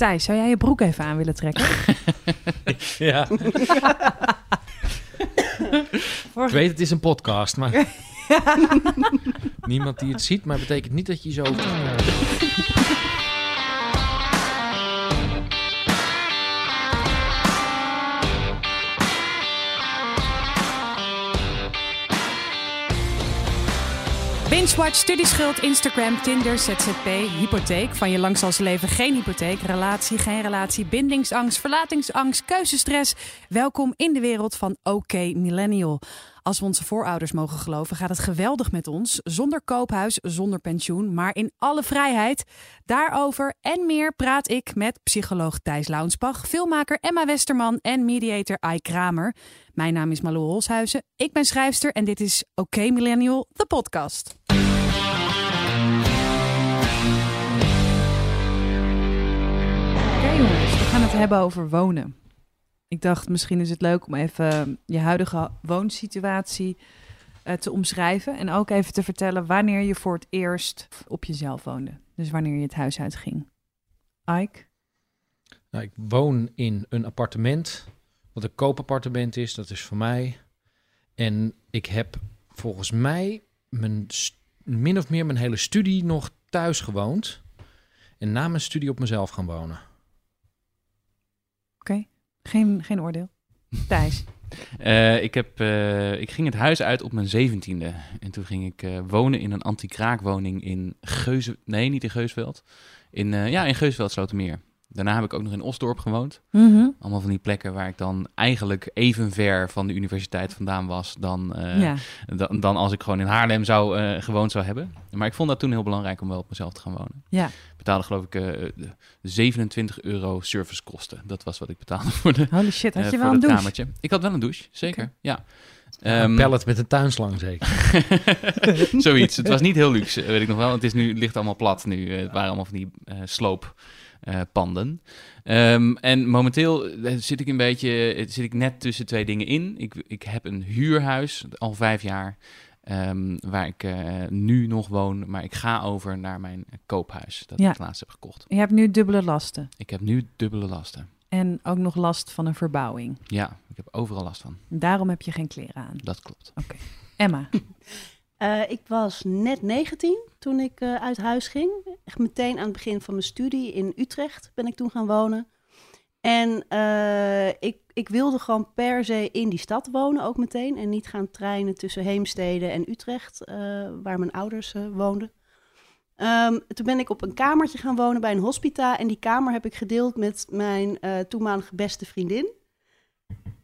Thijs, zou jij je broek even aan willen trekken? Ja. Ik weet, het is een podcast, maar... Niemand die het ziet, maar betekent niet dat je zo... Binge-watch, studieschuld, Instagram, Tinder, ZZP, hypotheek. Van je lang zal ze leven geen hypotheek. Relatie, geen relatie, bindingsangst, verlatingsangst, keuzestress. Welkom in de wereld van OK Millennial. Als we onze voorouders mogen geloven, gaat het geweldig met ons. Zonder koophuis, zonder pensioen, maar in alle vrijheid. Daarover en meer praat ik met psycholoog Thijs Launsbach, filmmaker Emma Westerman en mediator Ai Kramer. Mijn naam is Malou Holshuizen, ik ben schrijfster en dit is OK Millennial, de podcast. We gaan het hebben over wonen. Ik dacht, misschien is het leuk om even je huidige woonsituatie eh, te omschrijven. En ook even te vertellen wanneer je voor het eerst op jezelf woonde. Dus wanneer je het huis uitging. Ike? Nou, ik woon in een appartement, wat een koopappartement is. Dat is voor mij. En ik heb volgens mij mijn, min of meer mijn hele studie nog thuis gewoond. En na mijn studie op mezelf gaan wonen. Oké, geen, geen oordeel. Thijs? Eh, ik, heb, eh, ik ging het huis uit op mijn zeventiende. En toen ging ik eh, wonen in een anti-kraakwoning in Geuze... Nee, niet in Geusveld. In, ja, in Geusveld, Slotermeer. Daarna heb ik ook nog in Osdorp gewoond. Mhm. Allemaal van die plekken waar ik dan eigenlijk even ver van de universiteit vandaan was... dan, eh, ja. dan, dan als ik gewoon in Haarlem zou, eh, gewoond zou hebben. Maar ik vond dat toen heel belangrijk om wel op mezelf te gaan wonen. ja. Ik betaalde geloof ik eh, de 27 euro servicekosten. Dat was wat ik betaalde voor de, Holy shit, had eh, je wel een douche? kamertje. Ik had wel een douche, zeker. Ja. een Ehm, pallet met een tuinslang zeker. Zoiets. Het was niet heel luxe, weet ik nog wel. Het, is nu, het ligt allemaal plat nu. Eh, Het waren allemaal van die eh, slooppanden. Ehm, en momenteel eh, zit ik een beetje, eh, zit ik net tussen twee dingen in. Ik, ik heb een huurhuis, al vijf jaar, ehm, waar ik nu nog woon. Maar ik ga over naar mijn koophuis, dat Ja. ik laatst heb gekocht. Je hebt nu dubbele lasten. Ik heb nu dubbele lasten. En ook nog last van een verbouwing. Ja, ik heb overal last van. Daarom heb je geen kleren aan. Dat klopt. Emma? Eh, ik was net 19 toen ik eh, uit huis ging. Echt meteen aan het begin van mijn studie in Utrecht ben ik toen gaan wonen. En eh, ik, ik wilde gewoon per se in die stad wonen ook meteen. En niet gaan treinen tussen Heemstede en Utrecht, waar mijn ouders woonden. Ehm, toen ben ik op een kamertje gaan wonen bij een hospita. En die kamer heb ik gedeeld met mijn toenmalige beste vriendin.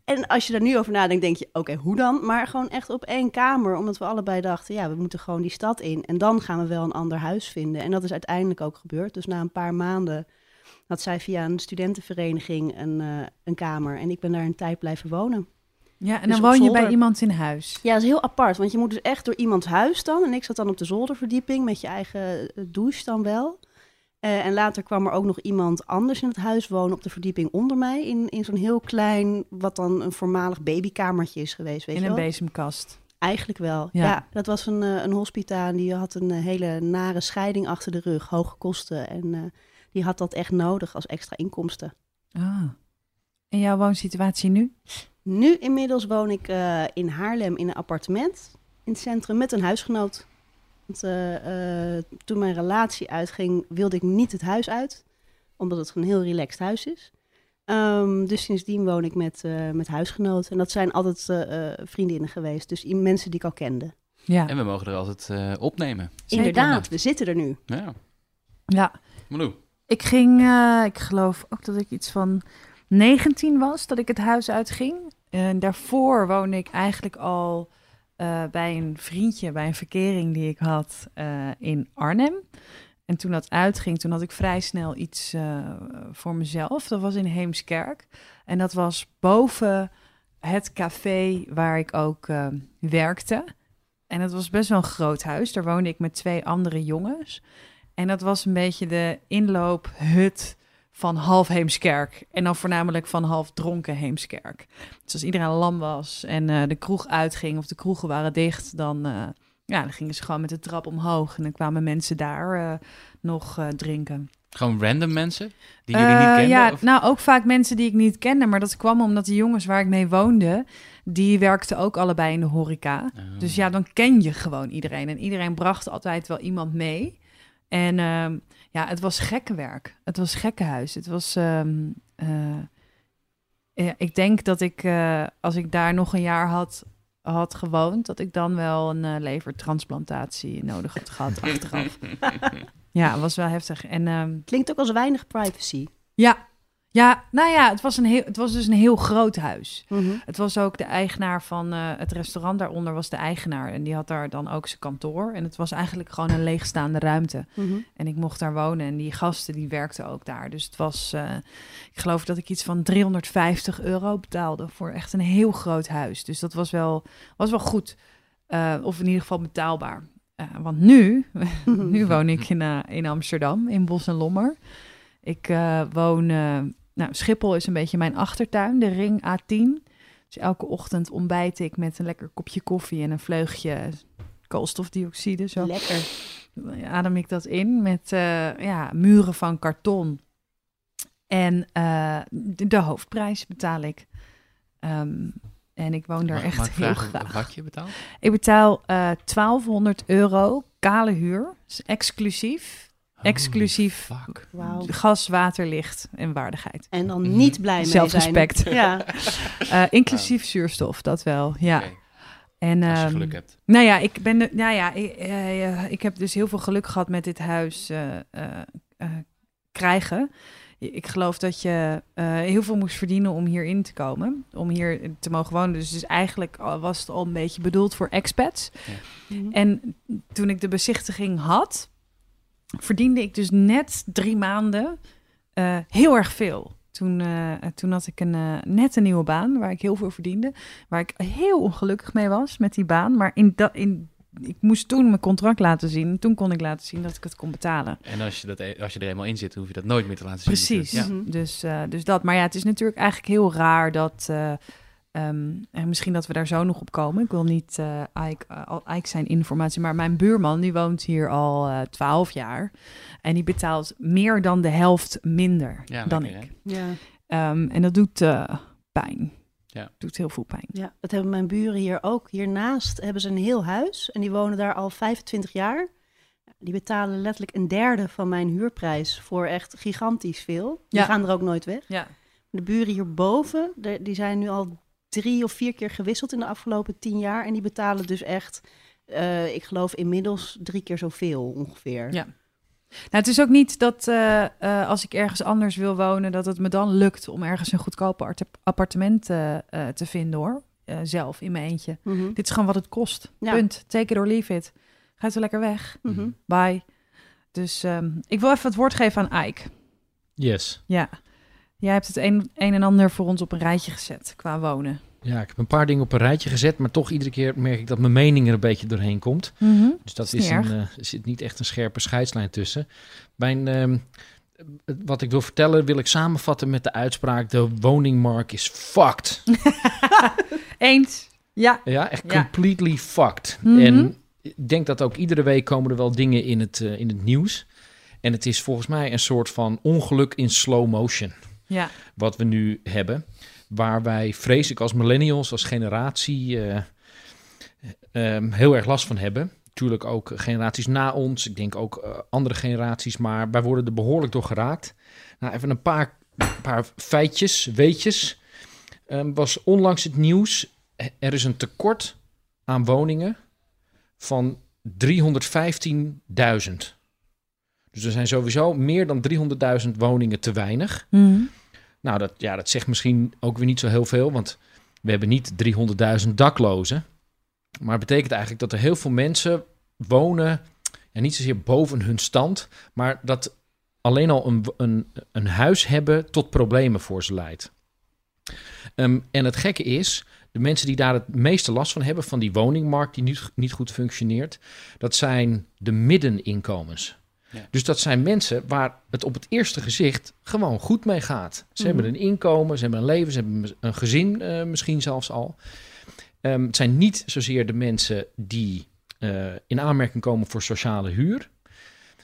En als je daar nu over nadenkt, denk je, oké, hoe dan? Maar gewoon echt op één kamer, omdat we allebei dachten, ja, we moeten gewoon die stad in. En dan gaan we wel een ander huis vinden. En dat is uiteindelijk ook gebeurd. Dus na een paar maanden had zij via een studentenvereniging een, eh, een kamer. En ik ben daar een tijd blijven wonen. Ja, en Dus dan woon je bij iemand in huis. Ja, dat is heel apart, want je moet dus echt door iemands huis dan. En ik zat dan op de zolderverdieping met je eigen eh, douche dan wel. Eh, en later kwam er ook nog iemand anders in het huis wonen op de verdieping onder mij. In, in zo'n heel klein, wat dan een voormalig babykamertje is geweest, weet in je een wel. bezemkast. Eigenlijk wel, Ja. ja. dat was een, eh, een hospita en die had een eh, hele nare scheiding achter de rug, hoge kosten. En die had dat echt nodig als extra inkomsten. Ah. En jouw woonsituatie nu? Nu inmiddels woon ik in Haarlem in een appartement in het centrum met een huisgenoot. Want, eh, eh, toen mijn relatie uitging, wilde ik niet het huis uit, omdat het een heel relaxed huis is. Ehm, dus sindsdien woon ik met, eh, met huisgenoten. En dat zijn altijd eh, eh, vriendinnen geweest, dus mensen die ik al kende. Ja. En we mogen er altijd eh, opnemen. Inderdaad, we zitten er nu. Ja. ja. Malou. Ik ging, eh, ik geloof ook dat ik iets van 19 was, dat ik het huis uitging. En daarvoor woonde ik eigenlijk al eh, bij een vriendje, bij een verkering die ik had eh, in Arnhem. En toen dat uitging, toen had ik vrij snel iets eh, voor mezelf. Dat was in Heemskerk. En dat was boven het café waar ik ook werkte. En het was best wel een groot huis. Daar woonde ik met twee andere jongens. En dat was een beetje de inloophut van half Heemskerk. En dan voornamelijk van half dronken Heemskerk. Dus als iedereen lam was en eh, de kroeg uitging of de kroegen waren dicht, dan, eh, ja, dan gingen ze gewoon met de trap omhoog. En dan kwamen mensen daar eh, nog drinken. Gewoon random mensen die jullie niet kenden? Ja, of- nou ook vaak mensen die ik niet kende. Maar dat kwam omdat de jongens waar ik mee woonde, die werkten ook allebei in de horeca. Oh. Dus ja, dan ken je gewoon iedereen. En iedereen bracht altijd wel iemand mee. En ehm, ja, het was gekkenwerk. Het was gekkenhuis. Het was... ehm, eh, ja, ik denk dat ik, eh, als ik daar nog een jaar had, had gewoond... dat ik dan wel een eh, levertransplantatie nodig had gehad achteraf. Ja, het was wel heftig. En ehm, Klinkt ook als weinig privacy. ja, ja, nou ja, het was, een heel, het was dus een heel groot huis. Mhm. Het was ook de eigenaar van eh, het restaurant daaronder was de eigenaar. En die had daar dan ook zijn kantoor. En het was eigenlijk gewoon een leegstaande ruimte. Mhm. En ik mocht daar wonen en die gasten die werkten ook daar. Dus het was, eh, ik geloof dat ik iets van 350 euro betaalde voor echt een heel groot huis. Dus dat was wel, was wel goed. Eh, of in ieder geval betaalbaar. Want nu, nu woon ik in, in Amsterdam, in Bos en Lommer. Ik woon, nou Schiphol is een beetje mijn achtertuin, de ring A10. Dus elke ochtend ontbijt ik met een lekker kopje koffie en een vleugje koolstofdioxide. Zo Lekker. adem ik dat in met eh, ja, muren van karton. En eh, de, de hoofdprijs betaal ik. Ehm, en ik woon daar echt heel graag. Wat je betaalt? Ik betaal eh 1200 euro kale huur. Dus exclusief. Exclusief. Holy. Gas, water, licht en waardigheid. En dan Mhm. niet blij mee zijn. Zelfrespect. Ja. Eh, inclusief zuurstof, dat wel. Ja. En, als je ehm, geluk hebt. Nou ja, ik ben de, nou ja, ik, eh, eh, ik heb dus heel veel geluk gehad met dit huis eh, eh, eh, krijgen. Ik geloof dat je eh, heel veel moest verdienen om hierin te komen, om hier te mogen wonen. Dus, dus eigenlijk was het al een beetje bedoeld voor expats. Mhm. En toen ik de bezichtiging had, verdiende ik dus net drie maanden eh, heel erg veel. Toen, eh, toen had ik een, eh, net een nieuwe baan waar ik heel veel verdiende. Waar ik heel ongelukkig mee was met die baan. Maar in dat, in, ik moest toen mijn contract laten zien. En toen kon ik laten zien dat ik het kon betalen. En als je, dat, e- als je er eenmaal in zit, hoef je dat nooit meer te laten zien. Precies. natuurlijk. Mhm. Dus, eh, dus dat. Maar ja, het is natuurlijk eigenlijk heel raar dat. Eh, ehm, en misschien dat we daar zo nog op komen. Ik wil niet eh Ike, eh, Ike zijn informatie. Maar mijn buurman, die woont hier al twaalf jaar. En die betaalt meer dan de helft minder Ja, dan lekker, ik. Ja. Ehm, en dat doet eh, pijn. Ja. Doet heel veel pijn. ja, dat hebben mijn buren hier ook. Hiernaast hebben ze een heel huis en die wonen daar al 25 jaar. Die betalen letterlijk een derde van mijn huurprijs voor echt gigantisch veel. Die Ja. gaan er ook nooit weg. Ja. De buren hierboven, die zijn nu al drie of vier keer gewisseld in de afgelopen tien jaar. En die betalen dus echt, eh, ik geloof inmiddels drie keer zoveel ongeveer. Ja. Nou, het is ook niet dat eh, eh, als ik ergens anders wil wonen, dat het me dan lukt om ergens een goedkope arte- appartement te vinden hoor. Eh, zelf in mijn eentje. Mhm. Dit is gewoon wat het kost. Ja. Punt. Take it or leave it. Ga er lekker weg. Mhm. Bye. Dus ehm, ik wil even het woord geven aan Ike. Yes. Ja. Jij hebt het een, een en ander voor ons op een rijtje gezet qua wonen. Ja, ik heb een paar dingen op een rijtje gezet, maar toch iedere keer merk ik dat mijn mening er een beetje doorheen komt. Dus dat Is een, er zit niet echt een scherpe scheidslijn tussen. Mijn, ehm, wat ik wil vertellen, wil ik samenvatten met de uitspraak: de woningmarkt is fucked. Eens. Ja. Ja, echt Ja. completely fucked. Mhm. En ik denk dat ook iedere week komen er wel dingen in het, eh, in het nieuws. En het is volgens mij een soort van ongeluk in slow motion Ja. wat we nu hebben. Waar wij, vrees ik, als millennials, als generatie eh, ehm, heel erg last van hebben. Natuurlijk ook generaties na ons. Ik denk ook eh, andere generaties. Maar wij worden er behoorlijk door geraakt. Nou, even een paar, paar feitjes, weetjes. Ehm, was onlangs het nieuws. Er is een tekort aan woningen van 315.000. Dus er zijn sowieso meer dan 300.000 woningen te weinig. Mhm. Nou, dat, ja, dat zegt misschien ook weer niet zo heel veel, want we hebben niet 300.000 daklozen. Maar het betekent eigenlijk dat er heel veel mensen wonen, ja, niet zozeer boven hun stand, maar dat alleen al een, een, een huis hebben tot problemen voor ze leidt. Ehm, en het gekke is, de mensen die daar het meeste last van hebben, van die woningmarkt die niet, niet goed functioneert, dat zijn de middeninkomens. Ja. Dus dat zijn mensen waar het op het eerste gezicht gewoon goed mee gaat. Ze Mhm. hebben een inkomen, ze hebben een leven, ze hebben een gezin eh, misschien zelfs al. Ehm, het zijn niet zozeer de mensen die eh, in aanmerking komen voor sociale huur.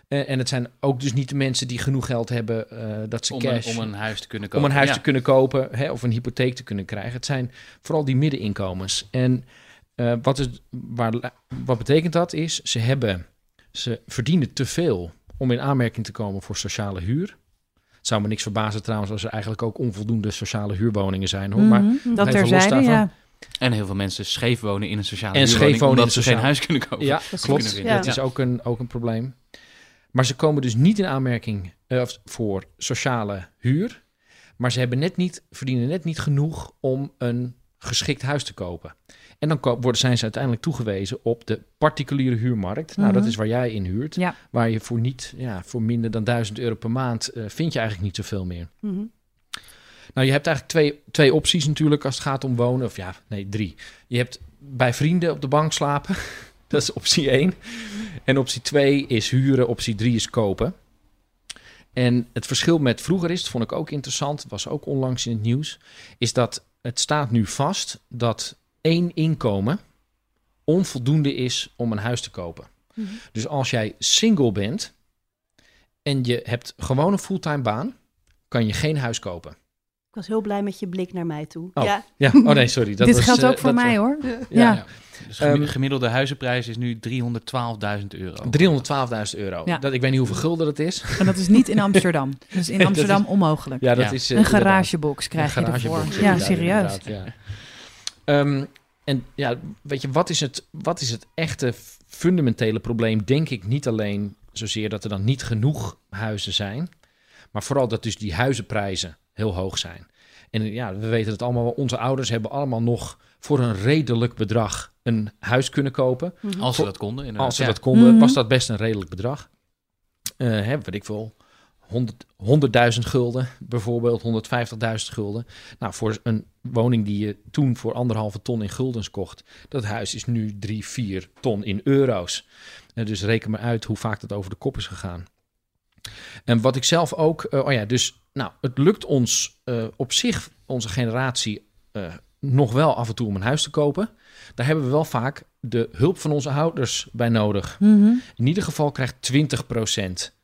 Eh, en het zijn ook dus niet de mensen die genoeg geld hebben dat ze Om een, cash... om een huis te kunnen om kopen. een huis Ja. te kunnen kopen hè, of een hypotheek te kunnen krijgen. Het zijn vooral die middeninkomens. En wat, is, waar, wat betekent dat is, ze, hebben, ze verdienen te veel om in aanmerking te komen voor sociale huur. Het zou me niks verbazen trouwens als er eigenlijk ook onvoldoende sociale huurwoningen zijn. Hoor. Maar, Mhm, dat terzijde, ja. En heel veel mensen scheef wonen in een sociale En huurwoning, scheef wonen omdat in een ze geen sociale- huis kunnen kopen. ja, kunnen klopt. Dat is ook een, ook een probleem. Maar ze komen dus niet in aanmerking eh, of voor sociale huur. Maar ze hebben net niet, verdienen net niet genoeg om een geschikt huis te kopen. En dan worden, zijn ze uiteindelijk toegewezen op de particuliere huurmarkt. Nou, dat Mhm. is waar jij in huurt. Ja. Waar je voor, niet, ja, voor minder dan 1000 euro per maand eh, vind je eigenlijk niet zoveel meer. Mhm. Nou, je hebt eigenlijk twee, twee opties natuurlijk als het gaat om wonen. Of ja, nee, drie. Je hebt bij vrienden op de bank slapen. Dat is optie 1. En optie 2 is huren. Optie 3 is kopen. En het verschil met vroeger is, dat vond ik ook interessant, was ook onlangs in het nieuws, is dat het staat nu vast dat één inkomen onvoldoende is om een huis te kopen. Mhm. Dus als jij single bent en je hebt gewoon een fulltime baan, kan je geen huis kopen. Ik was heel blij met je blik naar mij toe. Oh. Ja. Ja, oh nee, sorry. Dat Dit was, geldt eh, ook voor mij was- hoor. Ja, Ja. Dus gemi- Ehm, gemiddelde huizenprijs is nu 312.000 euro. 312.000 euro. Ja. Dat, ik weet niet hoeveel gulden dat is. En dat is niet in Amsterdam. Dus in Dat Amsterdam is- onmogelijk. Ja, dat Ja. is eh, een garagebox krijg Een je ervoor. garagebox, Ja, serieus. Ehm, en ja, weet je, wat is, het, wat is het echte fundamentele probleem? Denk ik niet alleen zozeer dat er dan niet genoeg huizen zijn, maar vooral dat dus die huizenprijzen heel hoog zijn. En ja, we weten het allemaal, onze ouders hebben allemaal nog voor een redelijk bedrag een huis kunnen kopen. Mhm. Als ze dat konden, inderdaad. Als ze Ja. dat konden, Mhm. was dat best een redelijk bedrag. Eh hè, weet ik veel, 100 100.000 gulden bijvoorbeeld, 150.000 gulden. Nou, voor een woning die je toen voor anderhalve ton in guldens kocht, dat huis is nu 3, 4 ton in euro's. Eh, dus reken maar uit hoe vaak dat over de kop is gegaan. En wat ik zelf ook, eh, oh ja, dus nou, het lukt ons eh, op zich, onze generatie, eh, nog wel af en toe om een huis te kopen. Daar hebben we wel vaak de hulp van onze ouders bij nodig. Mhm. In ieder geval krijgt 20%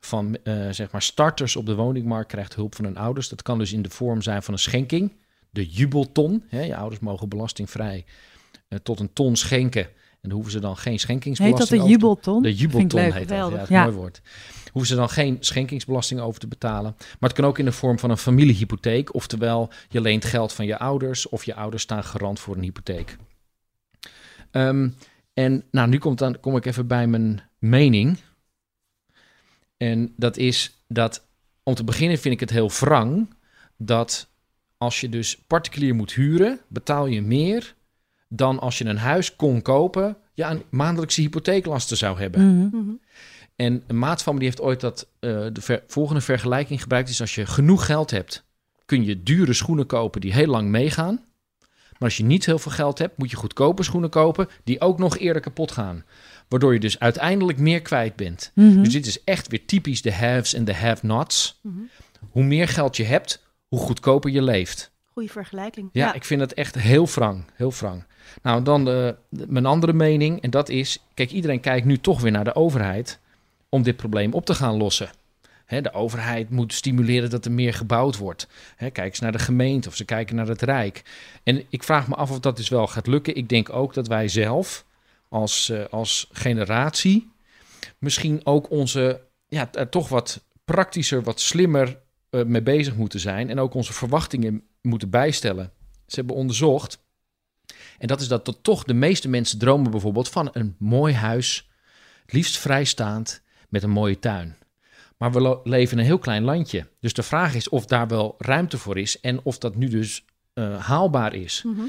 van zeg maar starters op de woningmarkt krijgt hulp van hun ouders. Dat kan dus in de vorm zijn van een schenking, de jubelton. Hè, je ouders mogen belastingvrij tot een ton schenken. En dan hoeven ze dan geen Heet schenkingsbelasting dat de jubelton? de Vind ik jubelton leuk. heet dat. Ja, dat Ja. mooi woord. Hoeven ze dan geen schenkingsbelasting over te betalen. Maar het kan ook in de vorm van een familiehypotheek. Oftewel, je leent geld van je ouders of je ouders staan garant voor een hypotheek. Ehm, en nou, nu komt dan, kom ik even bij mijn mening. En dat is dat, om te beginnen vind ik het heel wrang dat als je dus particulier moet huren, betaal je meer dan als je een huis kon kopen, je een maandelijkse hypotheeklasten zou hebben. Mhm. Mhm. En een maat van me die heeft ooit dat, eh, de ver- volgende vergelijking gebruikt. Is als je genoeg geld hebt, kun je dure schoenen kopen die heel lang meegaan. Maar als je niet heel veel geld hebt, moet je goedkope schoenen kopen die ook nog eerder kapot gaan. Waardoor je dus uiteindelijk meer kwijt bent. Mhm. Dus dit is echt weer typisch de haves en de have-nots. Hoe meer geld je hebt, hoe goedkoper je leeft. Goeie vergelijking. Ja, ik vind het echt heel wrang. Heel wrang. Nou, dan de- mijn andere mening. En dat is, kijk, iedereen kijkt nu toch weer naar de overheid om dit probleem op te gaan lossen. De overheid moet stimuleren dat er meer gebouwd wordt. Hè, kijk eens naar de gemeente of ze kijken naar het Rijk. En ik vraag me af of dat dus wel gaat lukken. Ik denk ook dat wij zelf als, eh, als generatie misschien ook onze, ja, er toch wat praktischer, wat slimmer eh, mee bezig moeten zijn. En ook onze verwachtingen moeten bijstellen. Ze hebben onderzocht. En dat is dat tot toch de meeste mensen dromen bijvoorbeeld van een mooi huis. Het liefst vrijstaand met een mooie tuin. Maar we leven in een heel klein landje. Dus de vraag is of daar wel ruimte voor is en of dat nu dus eh, haalbaar is. Mhm.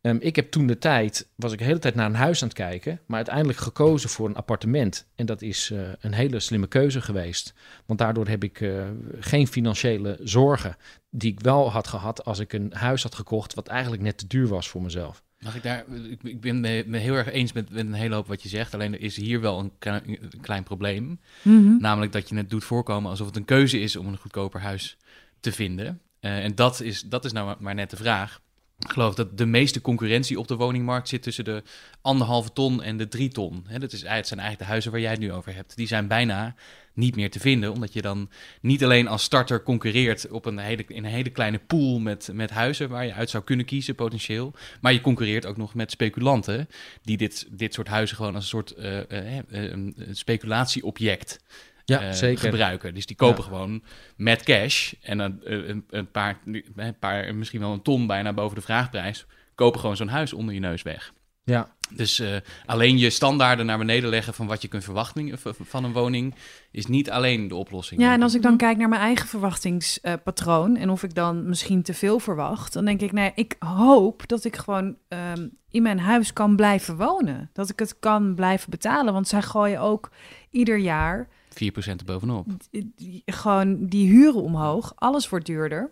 Ehm, ik heb toen de tijd, was ik de hele tijd naar een huis aan het kijken, maar uiteindelijk gekozen voor een appartement. En dat is eh, een hele slimme keuze geweest. Want daardoor heb ik eh, geen financiële zorgen die ik wel had gehad als ik een huis had gekocht wat eigenlijk net te duur was voor mezelf. Mag ik daar... Ik, ik ben me, me heel erg eens met, met een hele hoop wat je zegt. Alleen er is hier wel een, klein- een klein probleem. Mhm. Namelijk dat je het doet voorkomen alsof het een keuze is om een goedkoper huis te vinden. Eh, en dat is, dat is nou maar- maar net de vraag. Ik geloof dat de meeste concurrentie op de woningmarkt zit tussen de anderhalve ton en de drie ton. Hè, dat is, het zijn eigenlijk de huizen waar jij het nu over hebt. Die zijn bijna niet meer te vinden, omdat je dan niet alleen als starter concurreert op een hele, in een hele kleine pool met, met huizen waar je uit zou kunnen kiezen potentieel, maar je concurreert ook nog met speculanten die dit, dit soort huizen gewoon als een soort uh, uh, een speculatieobject Ja, zeker. gebruiken. Dus die kopen Ja. gewoon met cash en eh, een, een, paar, een paar, misschien wel een ton bijna boven de vraagprijs, kopen gewoon zo'n huis onder je neus weg. Ja, Dus eh, alleen je standaarden naar beneden leggen van wat je kunt verwachten v- van een woning, is niet alleen de oplossing. Ja, en als ik. dan kijk naar mijn eigen verwachtingspatroon en of ik dan misschien te veel verwacht, dan denk ik, nee, ik hoop dat ik gewoon ehm, in mijn huis kan blijven wonen. Dat ik het kan blijven betalen, want zij gooien ook ieder jaar 4% erbovenop. die- die- gewoon die huren omhoog. Alles wordt duurder.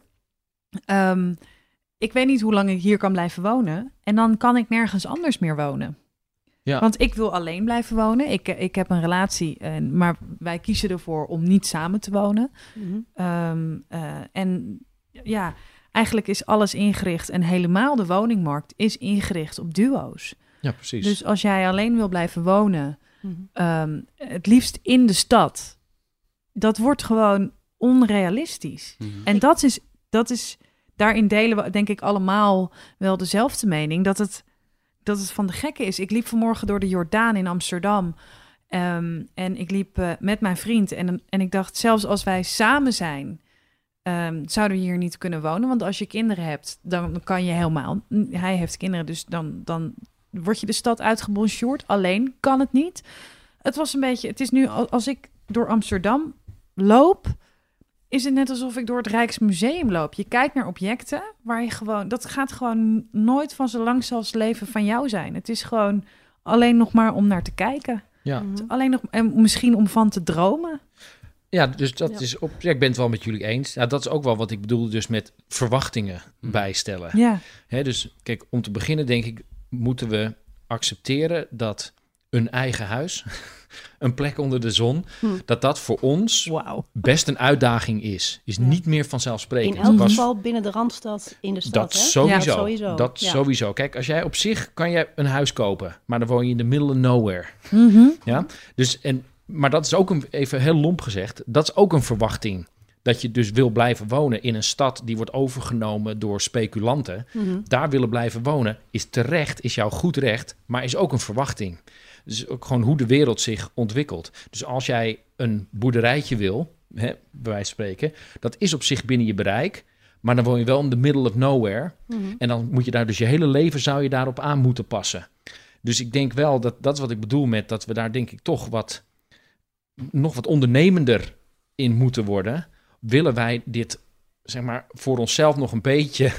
Ehm, ik weet niet hoe lang ik hier kan blijven wonen. En dan kan ik nergens anders meer wonen. Ja. Want ik wil alleen blijven wonen. Ik, ik heb een relatie, en, maar wij kiezen ervoor om niet samen te wonen. Mhm. Ehm, eh, en ja, eigenlijk is alles ingericht. En helemaal de woningmarkt is ingericht op duo's. ja precies. Dus als jij alleen wil blijven wonen, Mhm. ehm, het liefst in de stad, dat wordt gewoon onrealistisch. Mhm. En dat is, dat is, daarin delen we denk ik allemaal wel dezelfde mening, dat het, dat het van de gekke is. Ik liep vanmorgen door de Jordaan in Amsterdam ehm, en ik liep eh, met mijn vriend en, en ik dacht, zelfs als wij samen zijn, ehm, zouden we hier niet kunnen wonen. Want als je kinderen hebt, dan kan je helemaal, hij heeft kinderen, dus dan, dan word je de stad uitgebonjourd. Alleen kan het niet. Het was een beetje, het is nu al- als ik door Amsterdam loop, is het net alsof ik door het Rijksmuseum loop. Je kijkt naar objecten waar je gewoon, dat gaat gewoon nooit van zo lang zal het leven van jou zijn. Het is gewoon alleen nog maar om naar te kijken. ja. Mhm. Alleen nog, en misschien om van te dromen. ja, dus dat Ja. is op. Ja, ik ben het wel met jullie eens. Ja, dat is ook wel wat ik bedoel, dus met verwachtingen Mhm. bijstellen. Ja, Hè, dus kijk, om te beginnen denk ik, moeten we accepteren dat een eigen huis, een plek onder de zon, Hm. dat dat voor ons best een uitdaging is. Is Ja. niet meer In vanzelfsprekend. elk Was- geval binnen de Randstad in de stad, dat hè? sowieso. Ja, sowieso. Dat Ja. sowieso. Kijk, als jij op zich kan jij een huis kopen, maar dan woon je in the middle of nowhere. Mhm. Ja, dus en, maar dat is ook een, even heel lomp gezegd, dat is ook een verwachting. Dat je dus wil blijven wonen in een stad die wordt overgenomen door speculanten. Mhm. Daar willen blijven wonen is terecht, is jouw goed recht, maar is ook een verwachting. Dus ook gewoon hoe de wereld zich ontwikkelt. Dus als jij een boerderijtje wil, hè, bij wijze van spreken, dat is op zich binnen je bereik. Maar dan woon je wel in the middle of nowhere. Mhm. En dan moet je daar dus je hele leven zou je daarop aan moeten passen. Dus ik denk wel dat dat is wat ik bedoel met dat we daar denk ik toch wat nog wat ondernemender in moeten worden. Willen wij dit zeg maar voor onszelf nog een beetje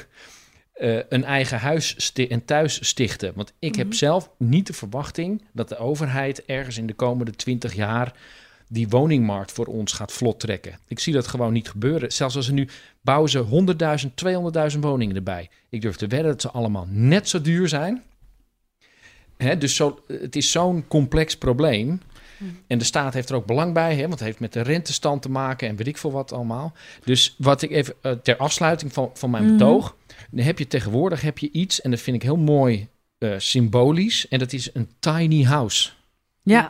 eh, een eigen huis en thuis stichten? Want ik heb Mhm. zelf niet de verwachting dat de overheid ergens in de komende 20 jaar die woningmarkt voor ons gaat vlot trekken. Ik zie dat gewoon niet gebeuren. Zelfs als ze nu bouwen ze 100.000, 200.000 woningen erbij. Ik durf te wedden dat ze allemaal net zo duur zijn. Hè, dus zo, het is zo'n complex probleem. En de staat heeft er ook belang bij, hè, want het heeft met de rentestand te maken en weet ik veel wat allemaal. Dus wat ik even eh, ter afsluiting van, van mijn Mhm. betoog, dan heb je tegenwoordig heb je iets en dat vind ik heel mooi eh, symbolisch en dat is een tiny house. Ja.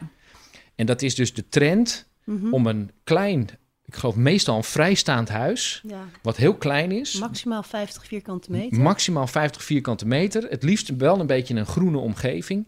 En dat is dus de trend Mhm. om een klein, ik geloof meestal een vrijstaand huis, Ja, wat heel klein is, maximaal 50 vierkante meter. maximaal 50 vierkante meter, het liefst wel een beetje een groene omgeving,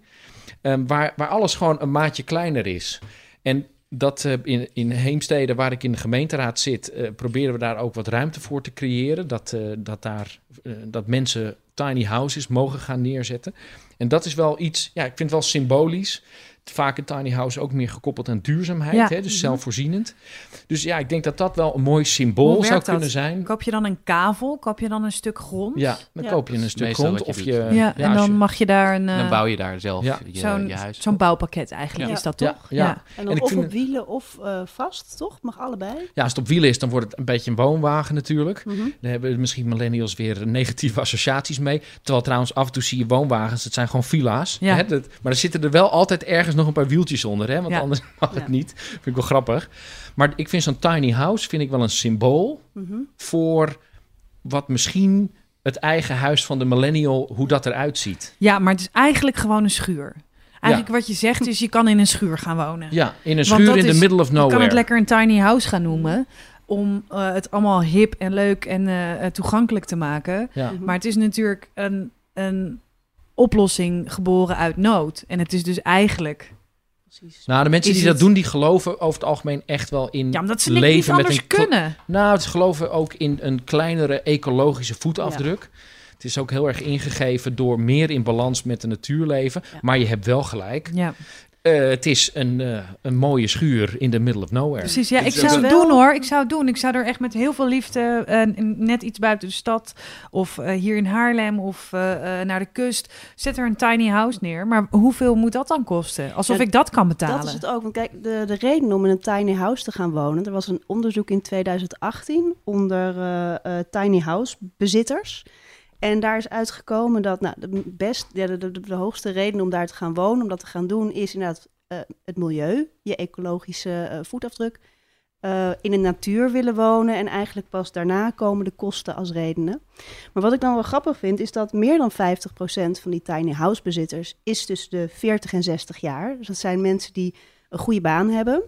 ehm, waar, waar alles gewoon een maatje kleiner is. En dat eh, in, in Heemstede, waar ik in de gemeenteraad zit, eh, proberen we daar ook wat ruimte voor te creëren. Dat, eh, dat, daar, dat mensen tiny houses mogen gaan neerzetten. En dat is wel iets, ja, ik vind het wel symbolisch. Vaak een tiny house ook meer gekoppeld aan duurzaamheid, Ja. hè, dus Mhm. zelfvoorzienend. Dus ja, ik denk dat dat wel een mooi symbool Hoe zou werkt dat? kunnen zijn. Koop je dan een kavel? Koop je dan een stuk grond? Ja, dan Ja. koop je een stuk meestal grond of je... Ja, en dan je- mag je daar een... eh, dan bouw je daar zelf ja. je, zo'n, je huis. zo'n bouwpakket eigenlijk Ja. is dat Ja, toch? ja. En En dan ik of vind op wielen of eh, vast, toch? Mag allebei. Ja, als het op wielen is, dan wordt het een beetje een woonwagen natuurlijk. Mhm. Daar hebben misschien millennials weer negatieve associaties mee. Terwijl trouwens af en toe zie je woonwagens, het zijn gewoon villa's. Ja. Hè? Dat, maar er zitten er wel altijd ergens nog een paar wieltjes onder, hè? want Ja. anders mag het niet. Vind ik wel grappig. Maar ik vind zo'n tiny house vind ik wel een symbool Mhm. voor wat misschien het eigen huis van de millennial, hoe dat eruit ziet. Ja, maar het is eigenlijk gewoon een schuur. Eigenlijk wat je zegt is, je kan in een schuur gaan wonen. Ja, in een schuur in the is- middle of Je kan nowhere. het lekker een tiny house gaan noemen. Om eh, het allemaal hip en leuk en eh, toegankelijk te maken. Ja. Maar het is natuurlijk een, een oplossing geboren uit nood. En het is dus eigenlijk... Precies. Nou, de mensen Is die dat doen, die geloven over het algemeen echt wel in Ja, omdat ze leven niet met anders een kunnen. Nou, ze geloven ook in een kleinere ecologische voetafdruk. Het is ook heel erg ingegeven door meer in balans met het natuurleven. Ja. Maar je hebt wel gelijk. Ja, Eh, het is een, eh, een mooie schuur in the middle of nowhere. precies. Ja, ik zou het wel- doen hoor. Ik zou het doen. Ik zou er echt met heel veel liefde, eh, net iets buiten de stad... of eh, hier in Haarlem of eh, eh, naar de kust... zet er een tiny house neer. Maar hoeveel moet dat dan kosten? Alsof Ja, ik dat kan betalen. Dat is het ook. Want kijk, de, de reden om in een tiny house te gaan wonen. Er was een onderzoek in 2018 onder eh, eh, tiny house bezitters. En daar is uitgekomen dat nou, de, best, de, de, hoogste reden om daar te gaan wonen, om dat te gaan doen, is inderdaad eh, het milieu, je ecologische eh, voetafdruk. eh, in de natuur willen wonen en eigenlijk pas daarna komen de kosten als redenen. Maar wat ik dan wel grappig vind, is dat meer dan 50% van die tiny house bezitters is tussen de 40 en 60 jaar. Dus dat zijn mensen die een goede baan hebben.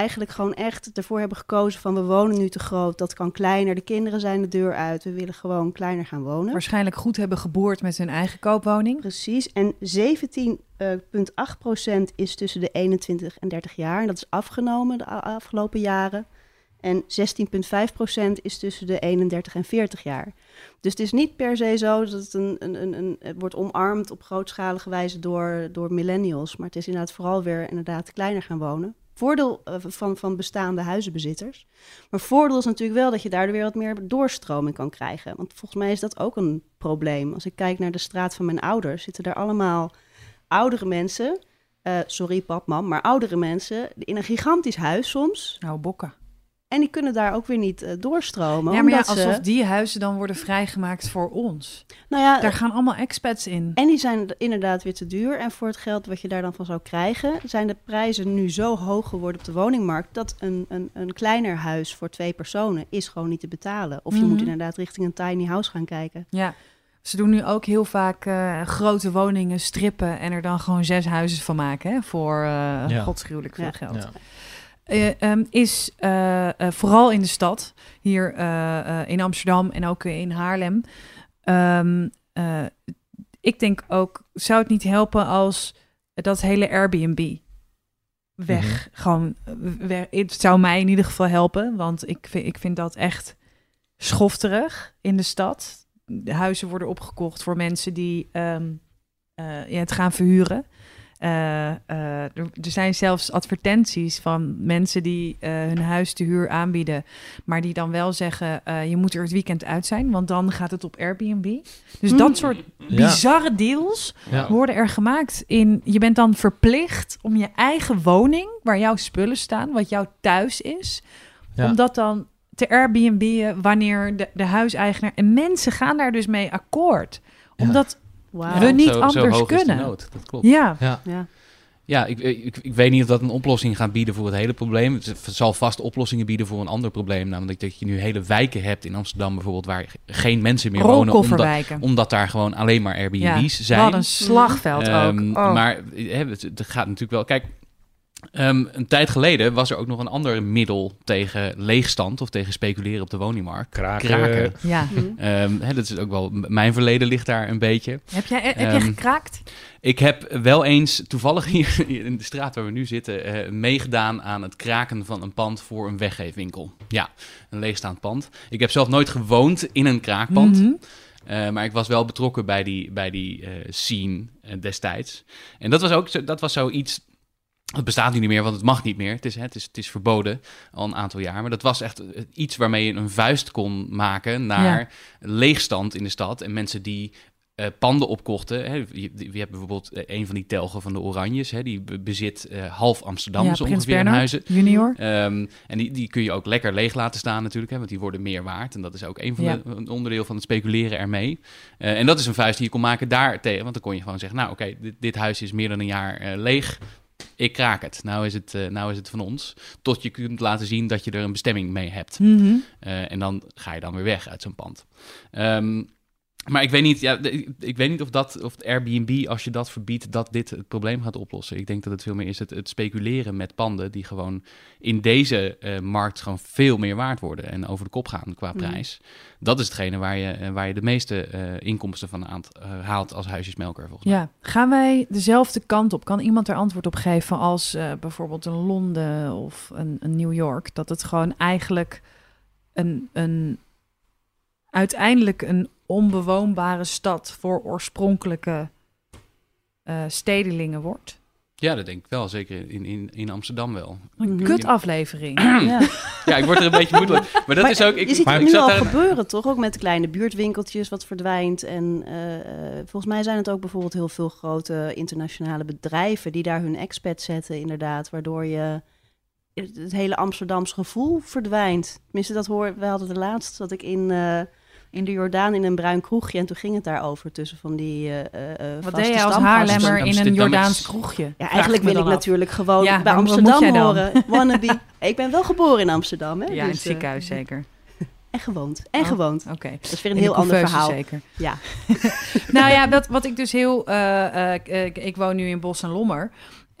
Eigenlijk gewoon echt ervoor hebben gekozen van we wonen nu te groot, dat kan kleiner. De kinderen zijn de deur uit, we willen gewoon kleiner gaan wonen. Waarschijnlijk goed hebben geboord met hun eigen koopwoning. Precies. En 17,8% is tussen de 21 en 30 jaar. En dat is afgenomen de afgelopen jaren. En 16,5% is tussen de 31 en 40 jaar. Dus het is niet per se zo dat het, een, een, een, een, het wordt omarmd op grootschalige wijze door, door millennials. Maar het is inderdaad vooral weer inderdaad kleiner gaan wonen. Voordeel eh, van, van bestaande huizenbezitters. Maar voordeel is natuurlijk wel dat je daardoor weer wat meer doorstroming kan krijgen. Want volgens mij is dat ook een probleem. Als ik kijk naar de straat van mijn ouders, zitten daar allemaal oudere mensen. eh, sorry, pap, mam, maar oudere mensen in een gigantisch huis soms. Nou, bokken. En die kunnen daar ook weer niet eh, doorstromen. Ja, maar ja, omdat ze- alsof die huizen dan worden vrijgemaakt voor ons. nou ja, Daar gaan allemaal expats in. En die zijn inderdaad weer te duur. En voor het geld wat je daar dan van zou krijgen, zijn de prijzen nu zo hoog geworden op de woningmarkt dat een, een, een kleiner huis voor twee personen is gewoon niet te betalen. Of je Mhm. moet inderdaad richting een tiny house gaan kijken. Ja, ze doen nu ook heel vaak eh, grote woningen strippen en er dan gewoon zes huizen van maken hè, voor eh Ja. godsgruwelijk veel Ja. geld. Ja. Eh, ehm, is eh, eh, vooral in de stad, hier in Amsterdam en ook in Haarlem. Ehm, eh, ik denk ook, zou het niet helpen als dat hele Airbnb weg, gewoon eh, weg, het zou mij in ieder geval helpen, want ik vind, ik vind dat echt schofterig in de stad. De huizen worden opgekocht voor mensen die ehm, eh, ja, het gaan verhuren. Eh, eh, er, zijn zelfs advertenties van mensen die eh, hun huis te huur aanbieden, maar die dan wel zeggen: je moet er het weekend uit zijn, want dan gaat het op Airbnb. Dus dat soort Ja. bizarre deals Ja. worden er gemaakt. In, je bent dan verplicht om je eigen woning, waar jouw spullen staan, wat jouw thuis is, Ja. om dat dan te Airbnb'en wanneer de, de huiseigenaar... En mensen gaan daar dus mee akkoord. Omdat, Wauw. We niet zo, zo anders hoog is de kunnen. nood, dat klopt. ja, Ja. Ja. Ja, ik, ik, ik weet niet of dat een oplossing gaat bieden voor het hele probleem. Het zal vast oplossingen bieden voor een ander probleem. Namelijk dat je nu hele wijken hebt in Amsterdam bijvoorbeeld... waar geen mensen meer wonen. Omdat, omdat daar gewoon alleen maar Airbnb's ja, zijn. Wat een slagveld Ehm, ook. Oh. Maar eh, hè, het, het gaat natuurlijk wel... Kijk, ehm, een tijd geleden was er ook nog een ander middel tegen leegstand... of tegen speculeren op de woningmarkt. Kraken. Kraken. Ja. Mhm. Ehm, hè, dat is ook wel... Mijn verleden ligt daar een beetje. Heb jij, heb jij Ehm, gekraakt? Ik heb wel eens toevallig hier in de straat waar we nu zitten... eh, meegedaan aan het kraken van een pand voor een weggeefwinkel. Ja, een leegstaand pand. Ik heb zelf nooit gewoond in een kraakpand... Mhm. Uh, maar ik was wel betrokken bij die, bij die uh, scene uh, destijds. En dat was ook zo, dat was zoiets. Het bestaat nu niet meer, want het mag niet meer. Het is, hè, het, is, het is verboden al een aantal jaar. Maar dat was echt iets waarmee je een vuist kon maken naar Ja. leegstand in de stad. En mensen die uh, panden opkochten. Hè. Je, je hebt bijvoorbeeld uh, een van die telgen van de Oranjes. Hè, die be bezit uh, half Amsterdam ja, zo Prins ongeveer huizen. junior. Um, en die, die kun je ook lekker leeg laten staan natuurlijk, hè, want die worden meer waard. En dat is ook een van Ja. de een onderdeel van het speculeren ermee. En dat is een vuist die je kon maken daar tegen. Want dan kon je gewoon zeggen, nou oké, dit, dit, huis is meer dan een jaar leeg. Ik kraak het. Nou is het, uh, nou is het van ons. Tot je kunt laten zien dat je er een bestemming mee hebt. Mhm. Uh, en dan ga je dan weer weg uit zo'n pand. Um, Maar ik weet niet, ja, ik, weet niet of, dat, of het Airbnb, als je dat verbiedt, dat dit het probleem gaat oplossen. Ik denk dat het veel meer is het, het speculeren met panden die gewoon in deze eh, markt gewoon veel meer waard worden en over de kop gaan qua Mm. prijs. Dat is hetgene waar je, eh, waar je de meeste eh, inkomsten van aant, eh, haalt als huisjesmelker volgens mij. Ja, gaan wij dezelfde kant op? Kan iemand er antwoord op geven als bijvoorbeeld een Londen of een, een New York? Dat het gewoon eigenlijk een, een uiteindelijk een onbewoonbare stad voor oorspronkelijke eh, stedelingen wordt? Ja, dat denk ik wel. Zeker in, in, in Amsterdam wel. Een kut aflevering. Ja. Ja, ik word er een beetje moedelijk. Maar dat Maar is ook... Ik, je ziet maar het ik nu al daar- gebeuren, toch? Ook met kleine buurtwinkeltjes wat verdwijnt. En eh, eh, volgens mij zijn het ook bijvoorbeeld heel veel grote internationale bedrijven... die daar hun expat zetten, inderdaad. Waardoor je het hele Amsterdamse gevoel verdwijnt. Tenminste, dat hoor... We hadden de laatst dat ik in, eh, in de Jordaan in een bruin kroegje... en toen ging het daarover tussen van die eh, eh, eh, Wat vaste deed jij als. Haarlemmer in een. Jordaans kroegje? Ja, eigenlijk wil ik af. natuurlijk gewoon Ja, bij Amsterdam jij dan? horen. Wannabe. ik ben wel geboren in Amsterdam, hè? Ja, in het dus, ziekenhuis zeker. En gewoond. En Oh. gewoond. Oké. Dat is weer een heel ander verhaal. zeker. Ja. nou ja, wat, wat ik dus heel... eh, eh, ik, ik woon nu in Bos en Lommer.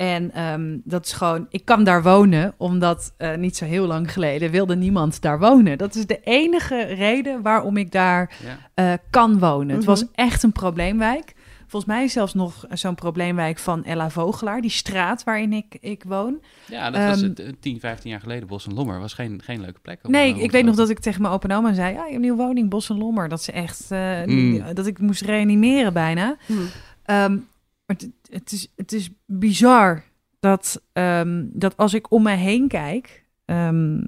En ehm, dat is gewoon... Ik kan daar wonen, omdat eh, niet zo heel lang geleden wilde niemand daar wonen. Dat is de enige reden waarom ik daar Ja. eh, kan wonen. Het Mhm. was echt een probleemwijk. Volgens mij zelfs nog zo'n probleemwijk van Ella Vogelaar. Die straat waarin ik, ik woon. Ja, dat was Ehm, het, eh, 10, 15 jaar geleden. Bos en Lommer was geen, geen leuke plek. om, Nee, eh, ik, om ik te weet nog dat ik tegen mijn opa en oma zei... Ja, je hebt een nieuwe woning, Bos en Lommer. Dat ze echt... eh, Mm. Dat ik moest reanimeren bijna. Hm. Ehm, maar het, is, het is bizar dat, ehm, dat als ik om me heen kijk, ehm,